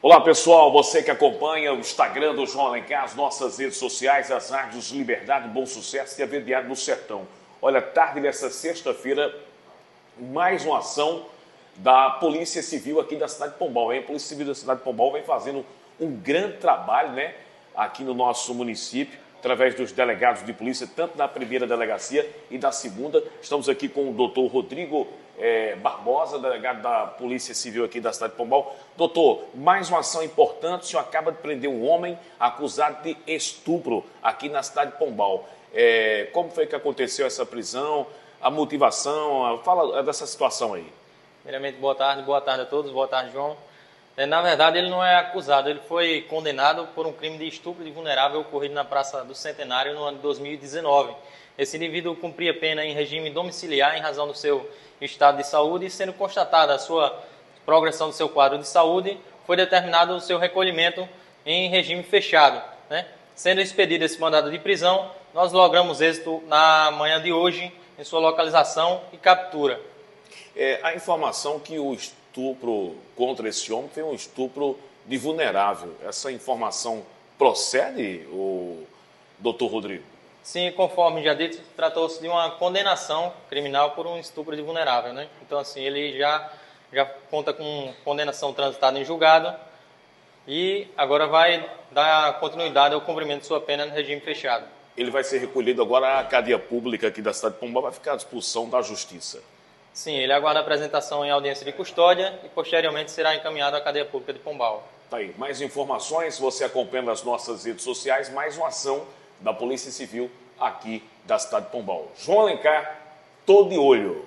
Olá pessoal, você que acompanha o Instagram do João Alencar, as nossas redes sociais, as rádios Liberdade, Bom Sucesso e a Verdeado do Sertão. Olha, tarde dessa sexta-feira, mais uma ação da Polícia Civil aqui da cidade de Pombal. Hein? A Polícia Civil da cidade de Pombal vem fazendo um grande trabalho né, aqui no nosso município, através dos delegados de polícia, tanto da primeira delegacia e da segunda. Estamos aqui com o doutor Rodrigo é, Barbosa, delegado da Polícia Civil aqui da cidade de Pombal. Doutor, mais uma ação importante, o senhor acaba de prender um homem acusado de estupro aqui na cidade de Pombal. É, como foi que aconteceu essa prisão, a motivação, fala dessa situação aí. Primeiramente, boa tarde, boa tarde a todos, boa tarde, João. É, na verdade, ele não é acusado, ele foi condenado por um crime de estupro de vulnerável ocorrido na Praça do Centenário no ano de 2019. Esse indivíduo cumpria pena em regime domiciliar em razão do seu estado de saúde e sendo constatada a sua progressão do seu quadro de saúde, foi determinado o seu recolhimento em regime fechado. Né? Sendo expedido esse mandado de prisão, nós logramos êxito na manhã de hoje em sua localização e captura. É, a informação que o estupro contra esse homem foi um estupro de vulnerável. Essa informação procede, o doutor Rodrigo? Sim, conforme já dito, tratou-se de uma condenação criminal por um estupro de vulnerável, né? Então, assim, ele já, já conta com condenação transitada em julgado e agora vai dar continuidade ao cumprimento de sua pena no regime fechado. Ele vai ser recolhido agora à cadeia pública aqui da cidade de Pombal, vai ficar à disposição da Justiça. Sim, ele aguarda apresentação em audiência de custódia e posteriormente será encaminhado à cadeia pública de Pombal. Tá aí, mais informações, você acompanha nas nossas redes sociais, mais uma ação da Polícia Civil aqui da cidade de Pombal. João Alencar, todo de olho.